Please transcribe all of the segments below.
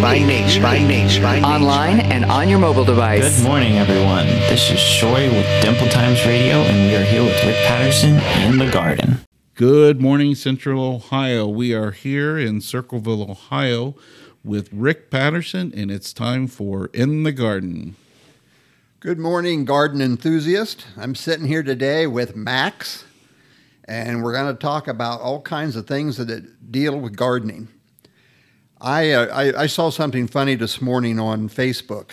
by nature, by nature, by nature. online and on your mobile device. Good morning, everyone. This is Troy with Dimple Times Radio, and we are here with Rick Patterson in the garden. Good morning, Central Ohio. We are here in Circleville, Ohio with Rick Patterson, and it's time for In the Garden. Good morning, garden enthusiast. I'm sitting here today with Max, and we're going to talk about all kinds of things that deal with gardening. I, uh, I, I saw something funny this morning on Facebook.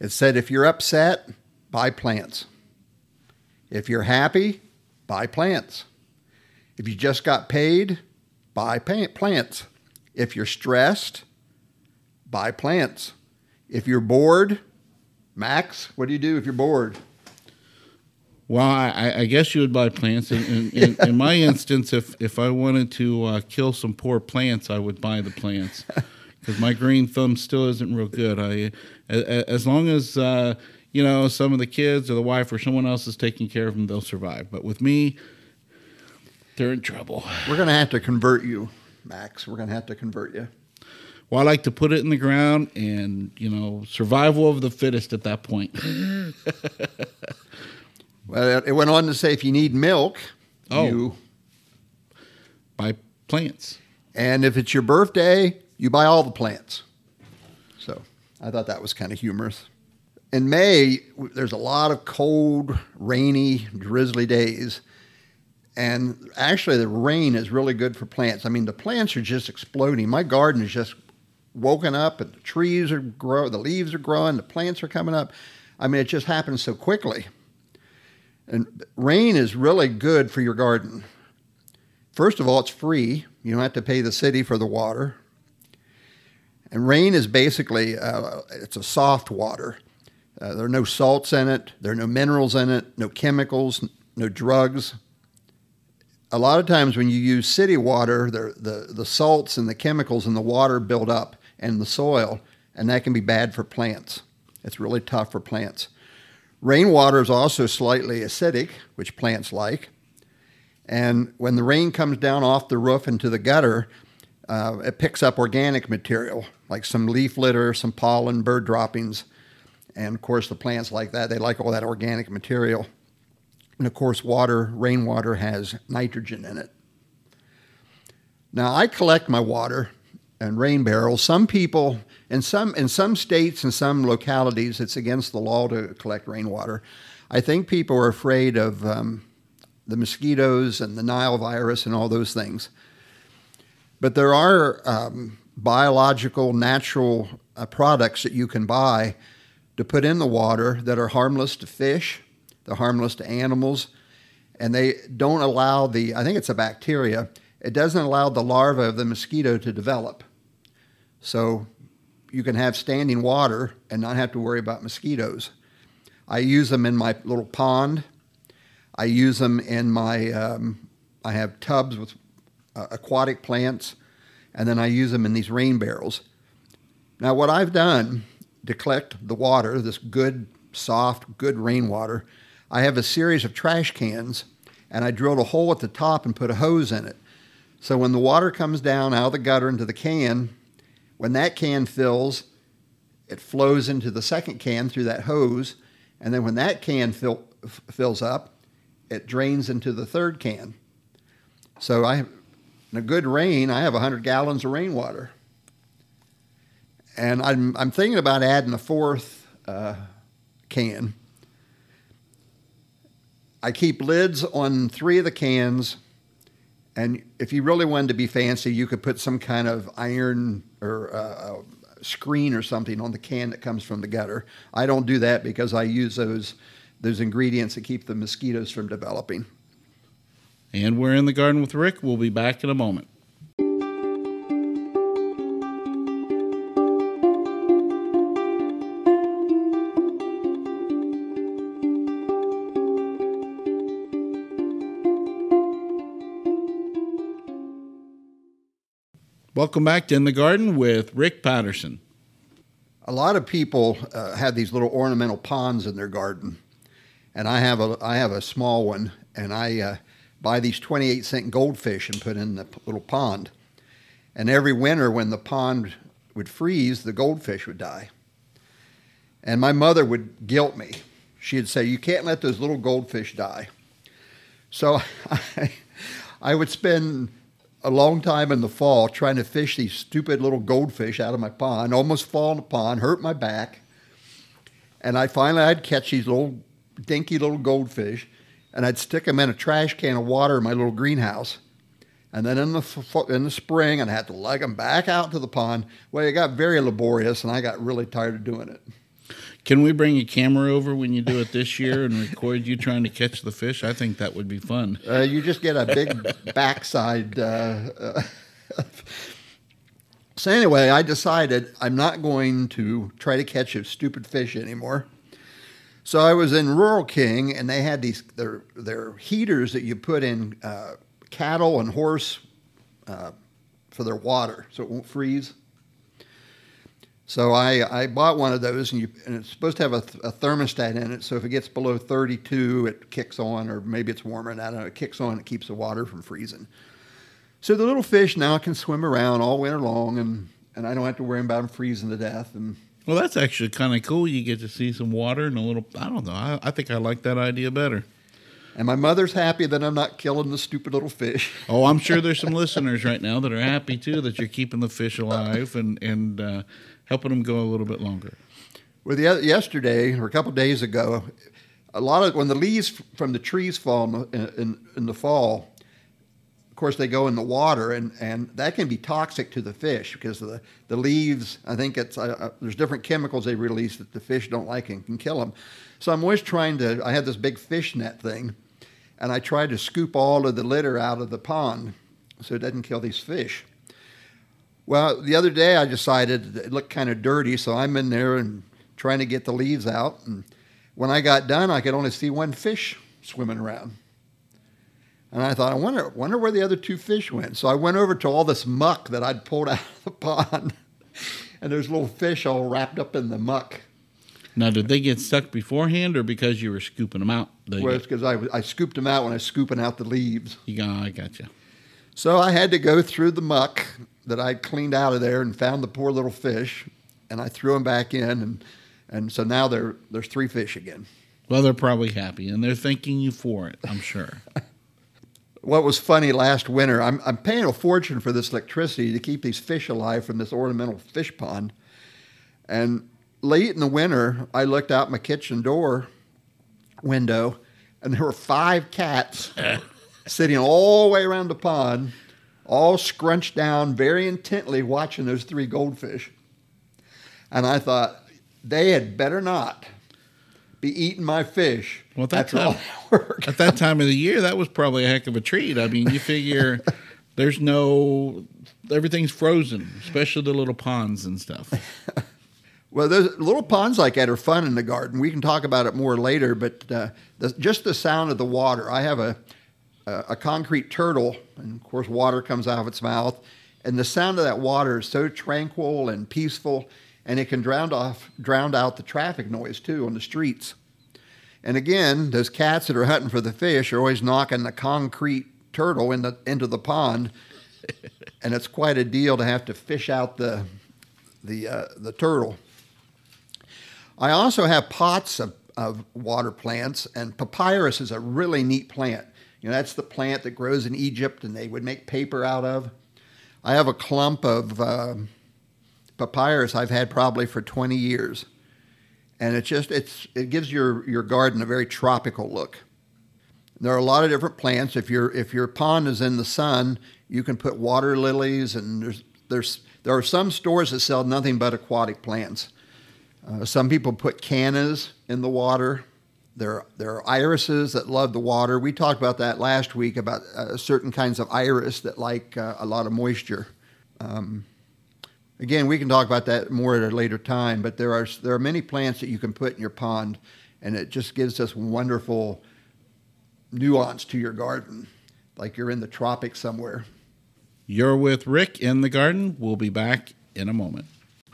It said, if you're upset, buy plants. If you're happy, buy plants. If you just got paid, buy plants. If you're stressed, buy plants. If you're bored, Max, what do you do if you're bored? Well, I, I guess you would buy plants. In, in, in, in my instance, if, if I wanted to uh, kill some poor plants, I would buy the plants because my green thumb still isn't real good. I, a- as long as uh, you know some of the kids or the wife or someone else is taking care of them, they'll survive. But with me, they're in trouble. We're going to have to convert you, Max. We're going to have to convert you. Well, I like to put it in the ground, and you know, survival of the fittest at that point. Well, it went on to say if you need milk, Oh. you buy plants. And if it's your birthday, you buy all the plants. So I thought that was kind of humorous. In May, there's a lot of cold, rainy, drizzly days. And actually, the rain is really good for plants. I mean, the plants are just exploding. My garden is just woken up, and the trees are growing, the leaves are growing, the plants are coming up. I mean, it just happens so quickly. And rain is really good for your garden. First of all, it's free. You don't have to pay the city for the water. And rain is basically uh, it's a soft water. Uh, there are no salts in it. There are no minerals in it. No chemicals. No drugs. A lot of times when you use city water, the the the salts and the chemicals in the water build up in the soil, and that can be bad for plants. It's really tough for plants. Rainwater is also slightly acidic, which plants like. And when the rain comes down off the roof into the gutter, uh, it picks up organic material like some leaf litter, some pollen, bird droppings. And of course, the plants like that, they like all that organic material. And of course, water, rainwater has nitrogen in it. Now, I collect my water in rain barrels. Some people, in some, in some states and some localities, it's against the law to collect rainwater. I think people are afraid of um, the mosquitoes and the Nile virus and all those things. But there are um, biological, natural uh, products that you can buy to put in the water that are harmless to fish, they're harmless to animals, and they don't allow the, I think it's a bacteria, it doesn't allow the larva of the mosquito to develop. So you can have standing water and not have to worry about mosquitoes. I use them in my little pond. I use them in my, um, I have tubs with uh, aquatic plants, and then I use them in these rain barrels. Now, what I've done to collect the water, this good, soft, good rainwater, I have a series of trash cans, and I drilled a hole at the top and put a hose in it. So when the water comes down out of the gutter into the can, when that can fills, it flows into the second can through that hose, and then when that can fill, f- fills up, it drains into the third can. So I, in a good rain, I have 100 gallons of rainwater. And I'm, I'm thinking about adding a fourth uh, can. I keep lids on three of the cans, and if you really wanted to be fancy, you could put some kind of iron or uh, screen or something on the can that comes from the gutter. I don't do that because I use those those ingredients that keep the mosquitoes from developing. And we're in the garden with Rick. We'll be back in a moment. Welcome back to In the Garden with Rick Patterson. A lot of people uh, have these little ornamental ponds in their garden, and I have a I have a small one, and I uh, buy these 28 cent goldfish and put in the little pond. And every winter, when the pond would freeze, the goldfish would die. And my mother would guilt me. She'd say, You can't let those little goldfish die. So I, I would spend a long time in the fall trying to fish these stupid little goldfish out of my pond, almost fall in the pond, hurt my back. And I finally I'd catch these little dinky little goldfish, and I'd stick them in a trash can of water in my little greenhouse. And then in the in the spring, I'd have to lug them back out to the pond. Well, it got very laborious, and I got really tired of doing it. Can we bring a camera over when you do it this year and record you trying to catch the fish? I think that would be fun. Uh, you just get a big backside. Uh, uh, so anyway, I decided I'm not going to try to catch a stupid fish anymore. So I was in Rural King, and they had these their their heaters that you put in uh, cattle and horse uh, for their water, so it won't freeze. So I, I bought one of those, and, you, and it's supposed to have a, a, thermostat in it. So if it gets below 32, it kicks on, or maybe it's warmer. And I don't know. It kicks on. And it keeps the water from freezing. So the little fish now can swim around all winter long, and, and I don't have to worry about them freezing to death. And well, that's actually kind of cool. You get to see some water and a little. I don't know. I, I think I like that idea better. And my mother's happy that I'm not killing the stupid little fish. Oh, I'm sure there's some listeners right now that are happy too that you're keeping the fish alive and and uh, helping them go a little bit longer. Well, the, yesterday or a couple days ago, a lot of when the leaves from the trees fall in, in, in, the fall, of course they go in the water, and, and that can be toxic to the fish because the, the leaves. I think it's uh, uh, there's different chemicals they release that the fish don't like and can kill them. So I'm always trying to. I had this big fish net thing, and I tried to scoop all of the litter out of the pond so it doesn't kill these fish. Well, the other day I decided it looked kind of dirty, so I'm in there and trying to get the leaves out. And when I got done, I could only see one fish swimming around. And I thought, I wonder, wonder where the other two fish went. So I went over to all this muck that I'd pulled out of the pond, and there's little fish all wrapped up in the muck. Now, did they get stuck beforehand, or because you were scooping them out? Well, it's because I, I scooped them out when I was scooping out the leaves. You got, I got you. So I had to go through the muck that I cleaned out of there and found the poor little fish, and I threw them back in, and and so now there there's three fish again. Well, they're probably happy, and they're thanking you for it. I'm sure. what was funny last winter, I'm I'm paying a fortune for this electricity to keep these fish alive from this ornamental fish pond, and late in the winter, I looked out my kitchen door window, and there were five cats sitting all the way around the pond all scrunched down very intently watching those three goldfish. And I thought, they had better not be eating my fish. Well, that's all that At that time of the year, that was probably a heck of a treat. I mean, you figure there's no, everything's frozen, especially the little ponds and stuff. well, those little ponds like that are fun in the garden. We can talk about it more later, but uh, the, just the sound of the water. I have a a concrete turtle, and of course, water comes out of its mouth. And the sound of that water is so tranquil and peaceful, and it can drown off, drown out the traffic noise too on the streets. And again, those cats that are hunting for the fish are always knocking the concrete turtle in the, into the pond, and it's quite a deal to have to fish out the the uh, the turtle. I also have pots of, of water plants, and papyrus is a really neat plant. You know, that's the plant that grows in Egypt and they would make paper out of. I have a clump of uh, papyrus I've had probably for 20 years. And it just it's it gives your, your garden a very tropical look. There are a lot of different plants. If your if your pond is in the sun, you can put water lilies and there's there's there are some stores that sell nothing but aquatic plants. Uh, some people put cannas in the water. There, there are irises that love the water. We talked about that last week about uh, certain kinds of iris that like uh, a lot of moisture. Um, again, we can talk about that more at a later time. But there are there are many plants that you can put in your pond, and it just gives us wonderful nuance to your garden, like you're in the tropics somewhere. You're with Rick in the garden. We'll be back in a moment.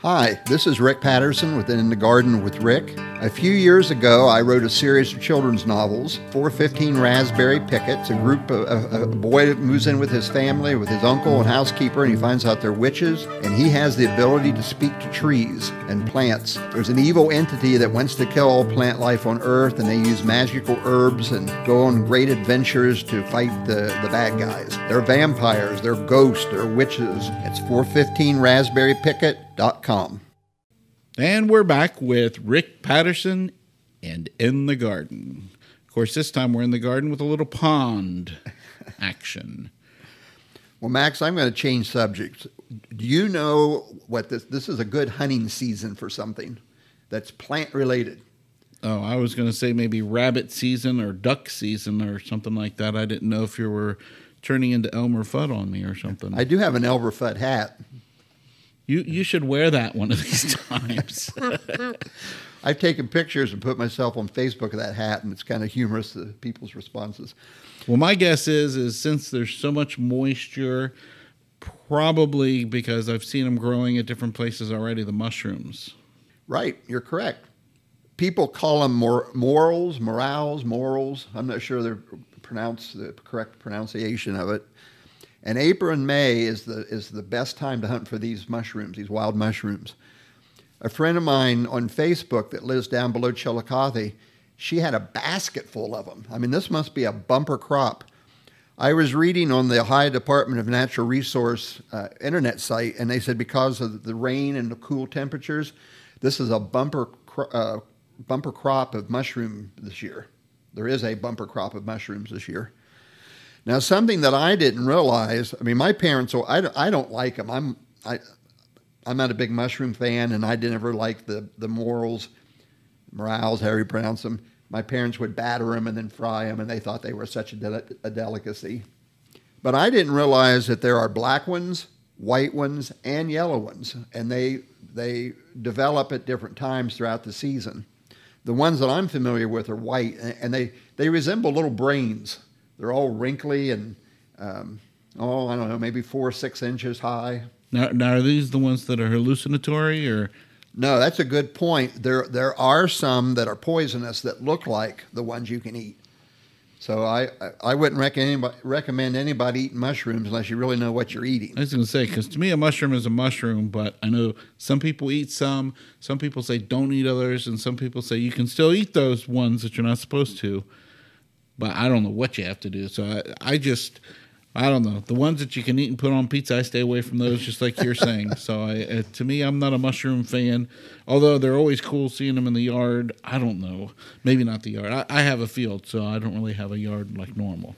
Hi, this is Rick Patterson with In the Garden with Rick. A few years ago, I wrote a series of children's novels, 415 Raspberry Picket. It's a group of a, a boy moves in with his family, with his uncle and housekeeper, and he finds out they're witches, and he has the ability to speak to trees and plants. There's an evil entity that wants to kill all plant life on Earth, and they use magical herbs and go on great adventures to fight the, the bad guys. They're vampires, they're ghosts, they're witches. It's 415raspberrypicket.com. And we're back with Rick Patterson and In the Garden. Of course, this time we're in the garden with a little pond action. Well, Max, I'm going to change subjects. Do you know what this? This is a good hunting season for something that's plant related. Oh, I was going to say maybe rabbit season or duck season or something like that. I didn't know if you were turning into Elmer Fudd on me or something. I do have an Elmer Fudd hat. You you should wear that one of these times. I've taken pictures and put myself on Facebook of that hat, and it's kind of humorous the people's responses. well, my guess is is since there's so much moisture, probably because I've seen them growing at different places already. The mushrooms. Right, you're correct. People call them mor- morels, morels, morels. I'm not sure they're pronounced the correct pronunciation of it. And April and May is the is the best time to hunt for these mushrooms, these wild mushrooms. A friend of mine on Facebook that lives down below Chillicothe, she had a basket full of them. I mean, this must be a bumper crop. I was reading on the Ohio Department of Natural Resource uh, internet site, and they said because of the rain and the cool temperatures, this is a bumper cro- uh, bumper crop of mushroom this year. There is a bumper crop of mushrooms this year. Now, something that I didn't realize, I mean, my parents, I don't, I don't like them. I'm, I, I'm not a big mushroom fan, and I didn't ever like the, the morels, morels, however you them. My parents would batter them and then fry them, and they thought they were such a, a delicacy. But I didn't realize that there are black ones, white ones, and yellow ones, and they, they develop at different times throughout the season. The ones that I'm familiar with are white, and they, they resemble little brains. They're all wrinkly and, um, oh, I don't know, maybe four or six inches high. Now, now are these the ones that are hallucinatory or? No, that's a good point. There, there are some that are poisonous that look like the ones you can eat. So I, I- I wouldn't recommend anybody, recommend anybody eating mushrooms unless you really know what you're eating. I was going to say because to me a mushroom is a mushroom, but I know some people eat some. Some people say don't eat others, and some people say you can still eat those ones that you're not supposed to. But I don't know what you have to do. So I, I just, I don't know the ones that you can eat and put on pizza. I stay away from those, just like you're saying. So I, uh, to me, I'm not a mushroom fan. Although they're always cool seeing them in the yard. I don't know, maybe not the yard. I, I have a field, so I don't really have a yard like normal.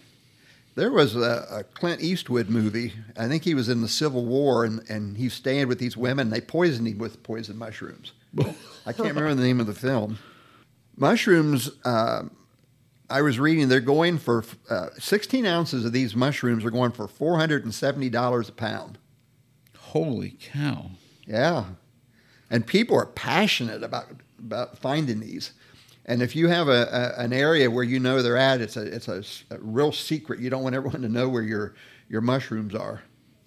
There was a, a Clint Eastwood movie. I think he was in the Civil War, and, and he stayed with these women. They poisoned him with poison mushrooms. I can't remember the name of the film. Mushrooms. Uh, I was reading they're going for uh, 16 ounces of these mushrooms are going for 470 dollars a pound. Holy cow! Yeah, and people are passionate about about finding these. And if you have a, a an area where you know they're at, it's a it's a, a real secret. You don't want everyone to know where your your mushrooms are.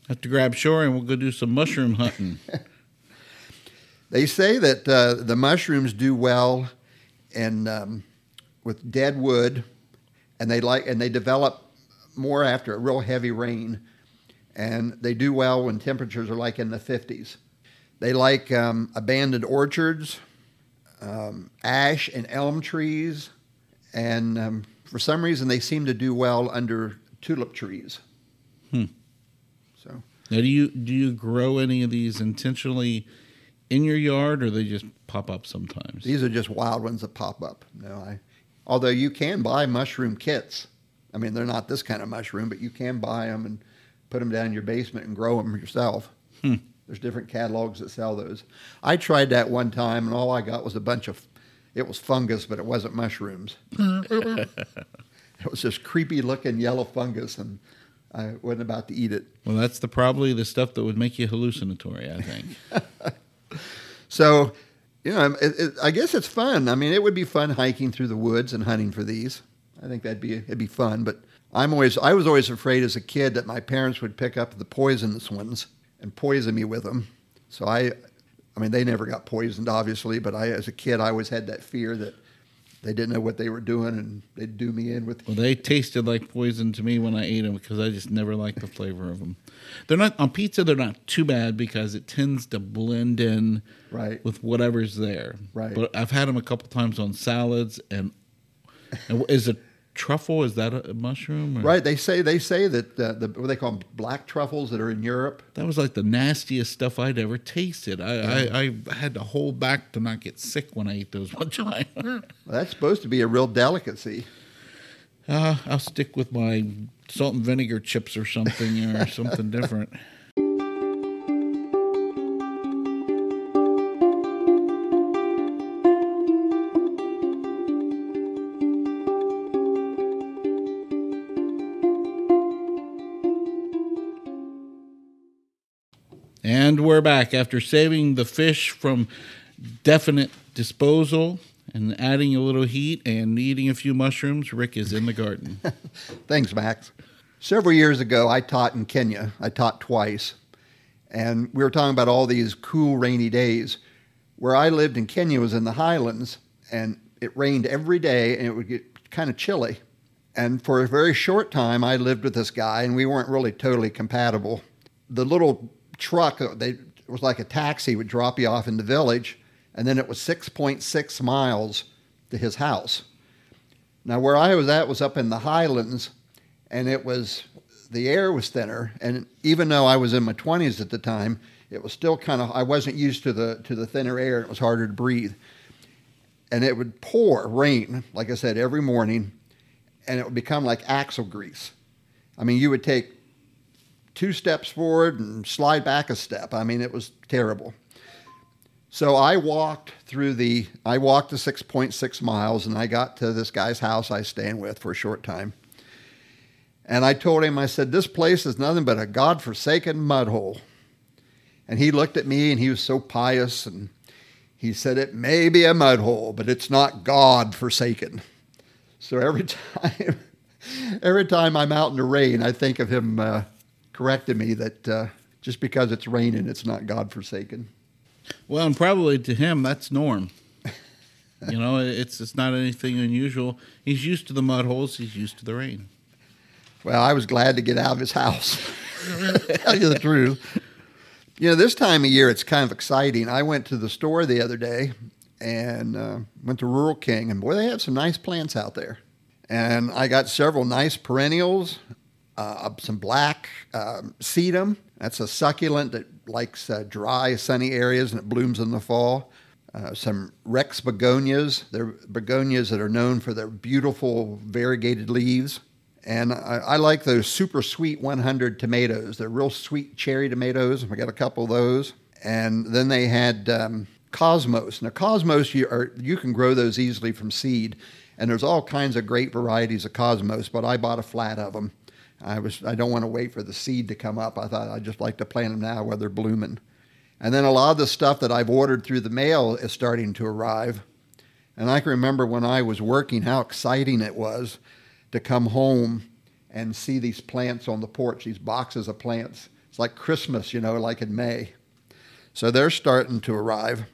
have to grab shore and we'll go do some mushroom hunting. They say that uh, the mushrooms do well in um, with dead wood, and they like and they develop more after a real heavy rain, and they do well when temperatures are like in the 50s. They like um, abandoned orchards, um, ash and elm trees, and um, for some reason they seem to do well under tulip trees. Hmm. So Now, do you do you grow any of these intentionally in your yard, or they just pop up sometimes? These are just wild ones that pop up. No, I. Although you can buy mushroom kits. I mean, they're not this kind of mushroom, but you can buy them and put them down in your basement and grow them yourself. Hmm. There's different catalogs that sell those. I tried that one time, and all I got was a bunch of. It was fungus, but it wasn't mushrooms. it was just creepy looking yellow fungus, and I wasn't about to eat it. Well, that's the probably the stuff that would make you hallucinatory. I think. So, you know, it, it, I guess it's fun. I mean, it would be fun hiking through the woods and hunting for these. I think that'd be it'd be fun. But I'm always I was always afraid as a kid that my parents would pick up the poisonous ones and poison me with them. So I I mean, they never got poisoned, obviously, but I, as a kid, I always had that fear that they didn't know what they were doing and they'd do me in with. Well, they tasted like poison to me when I ate them because I just never liked the flavor of them. They're not on pizza. They're not too bad because it tends to blend in Right. with whatever's there. Right. But I've had them a couple times on salads and, and is it truffle? Is that a mushroom? or- Right. They say they say that uh, the what they call 'em, black truffles that are in Europe. That was like the nastiest stuff I'd ever tasted. I, I, I had to hold back to not get sick when I ate those one time. Well, that's supposed to be a real delicacy. uh, I'll stick with my salt and vinegar chips or something or something different. we're back after saving the fish from definite disposal and adding a little heat and eating a few mushrooms. Rick is in the garden. Thanks, Max. Several years ago, I taught in Kenya. I taught twice. And we were talking about all these cool, rainy days. Where I lived in Kenya was in the highlands, and it rained every day, and it would get kind of chilly. And for a very short time, I lived with this guy, and we weren't really totally compatible. The little truck, uh, they, it was like a taxi, would drop you off in the village, and then it was 6.6 miles to his house. Now, where I was at was up in the highlands, and it was the air was thinner. And even though I was in my 20s at the time, it was still kind of I wasn't used to the to the thinner air. It was harder to breathe, and it would pour rain, like I said, every morning, and it would become like axle grease. I mean, you would take two steps forward and slide back a step. I mean, it was terrible. So I walked through the, I walked the 6.6 miles and I got to this guy's house I was staying with for a short time. And I told him, I said, this place is nothing but a God-forsaken mud hole. And he looked at me and he was so pious and he said, it may be a mud hole, but it's not God-forsaken. So every time, every time I'm out in the rain, I think of him uh, correcting me that uh, just because it's raining, it's not God-forsaken. Well, and probably to him that's norm. You know, it's it's not anything unusual. He's used to the mud holes. He's used to the rain. Well, I was glad to get out of his house. tell you the truth. You know, this time of year, it's kind of exciting. I went to the store the other day and uh, went to Rural King, and boy, they have some nice plants out there. And I got several nice perennials, uh, some black um, sedum. That's a succulent that likes uh, dry, sunny areas and it blooms in the fall. Uh, some Rex begonias. They're begonias that are known for their beautiful variegated leaves. And I, I like those super sweet 100 tomatoes. They're real sweet cherry tomatoes. I got a couple of those. And then they had um, Cosmos. Now, Cosmos, you, are, you can grow those easily from seed. And there's all kinds of great varieties of Cosmos, but I bought a flat of them. I was I don't want to wait for the seed to come up. I thought I'd just like to plant them now while they're blooming. And then a lot of the stuff that I've ordered through the mail is starting to arrive. And I can remember when I was working how exciting it was to come home and see these plants on the porch, these boxes of plants. It's like Christmas, you know, like in May. So they're starting to arrive.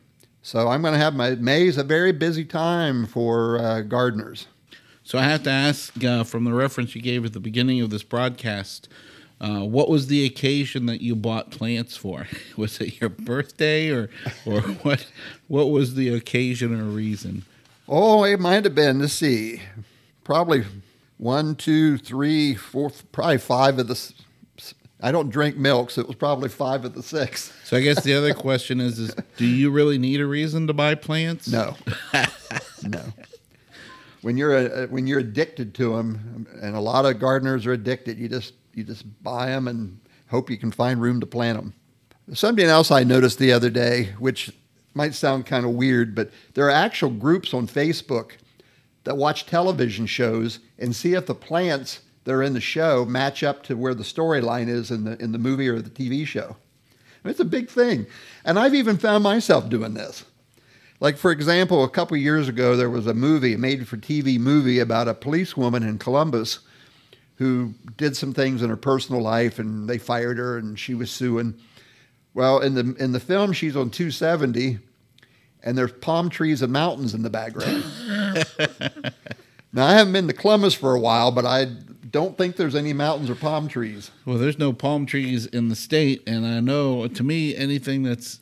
So I'm going to have my May's a very busy time for uh, gardeners. So I have to ask, uh, from the reference you gave at the beginning of this broadcast, uh, what was the occasion that you bought plants for? Was it your birthday, or or what? What was the occasion or reason? Oh, it might have been. Let's see, probably one, two, three, four, probably five of the. I don't drink milk, so it was probably five of the six. So I guess the other question is: is do you really need a reason to buy plants? No, no. When you're a, when you're addicted to them, and a lot of gardeners are addicted, you just you just buy them and hope you can find room to plant them. Something else I noticed the other day, which might sound kind of weird, but there are actual groups on Facebook that watch television shows and see if the plants that are in the show match up to where the storyline is in the in the movie or the TV show. It's a big thing, and I've even found myself doing this. Like for example, a couple years ago, there was a movie, a made-for-TV movie about a policewoman in Columbus who did some things in her personal life, and they fired her, and she was suing. Well, in the in the film, she's on 270, and there's palm trees and mountains in the background. now, I haven't been to Columbus for a while, but I don't think there's any mountains or palm trees. Well, there's no palm trees in the state, and I know to me anything that's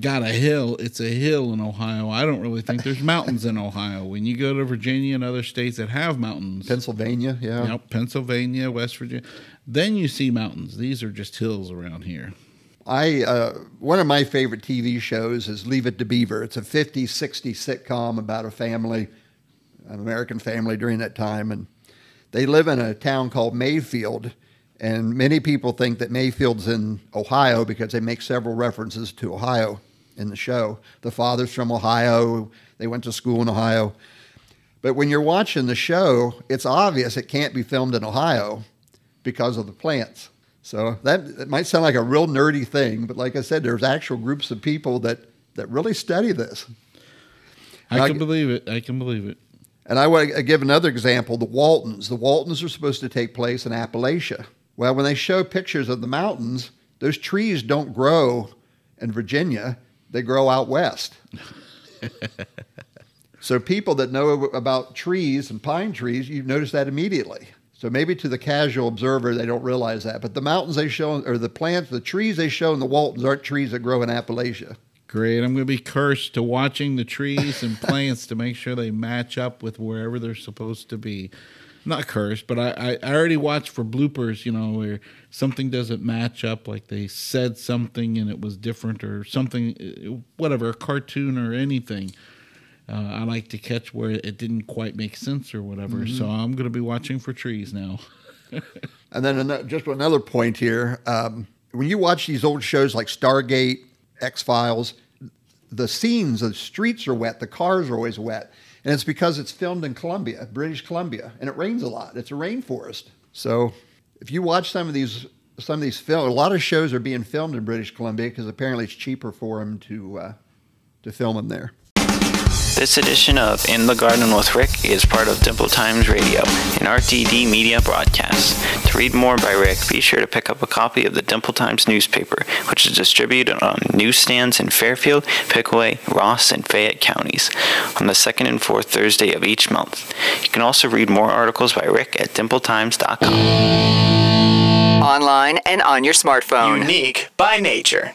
got a hill, it's a hill in Ohio. I don't really think there's mountains in Ohio. When you go to Virginia and other states that have mountains, Pennsylvania, yeah. Yep, Pennsylvania, West Virginia, then you see mountains. These are just hills around here. I uh, one of my favorite TV shows is Leave It to Beaver. It's a 50, 60 sitcom about a family, an American family during that time, and they live in a town called Mayfield. And many people think that Mayfield's in Ohio because they make several references to Ohio in the show. The father's from Ohio. They went to school in Ohio. But when you're watching the show, it's obvious it can't be filmed in Ohio because of the plants. So that, that might sound like a real nerdy thing, but like I said, there's actual groups of people that, that really study this. I And I- can believe it. I can believe it. And I want to give another example the Waltons. The Waltons are supposed to take place in Appalachia. Well, when they show pictures of the mountains, those trees don't grow in Virginia, they grow out west. so, people that know about trees and pine trees, you notice that immediately. So, maybe to the casual observer, they don't realize that. But the mountains they show, or the plants, the trees they show in the Waltons aren't trees that grow in Appalachia. Great. I'm going to be cursed to watching the trees and plants to make sure they match up with wherever they're supposed to be. Not cursed, but I, I, I already watched for bloopers, you know, where something doesn't match up, like they said something and it was different or something, uh, whatever, a cartoon or anything. Uh, I like to catch where it didn't quite make sense or whatever. So I'm going to be watching for trees now. And then ano- just another point here: um, when you watch these old shows like Stargate, X Files, the scenes, the streets are wet, the cars are always wet, and it's because it's filmed in Columbia, British Columbia, and it rains a lot. It's a rainforest. So if you watch some of these some of these films, a lot of shows are being filmed in British Columbia because apparently it's cheaper for them to uh, to film them there. This edition of In the Garden with Rick is part of Dimple Times Radio, an RTD media broadcast. To read more by Rick, be sure to pick up a copy of the Dimple Times newspaper, which is distributed on newsstands in Fairfield, Pickaway, Ross, and Fayette counties on the second and fourth Thursday of each month. You can also read more articles by Rick at dimpletimes.com. Online and on your smartphone. Unique by nature.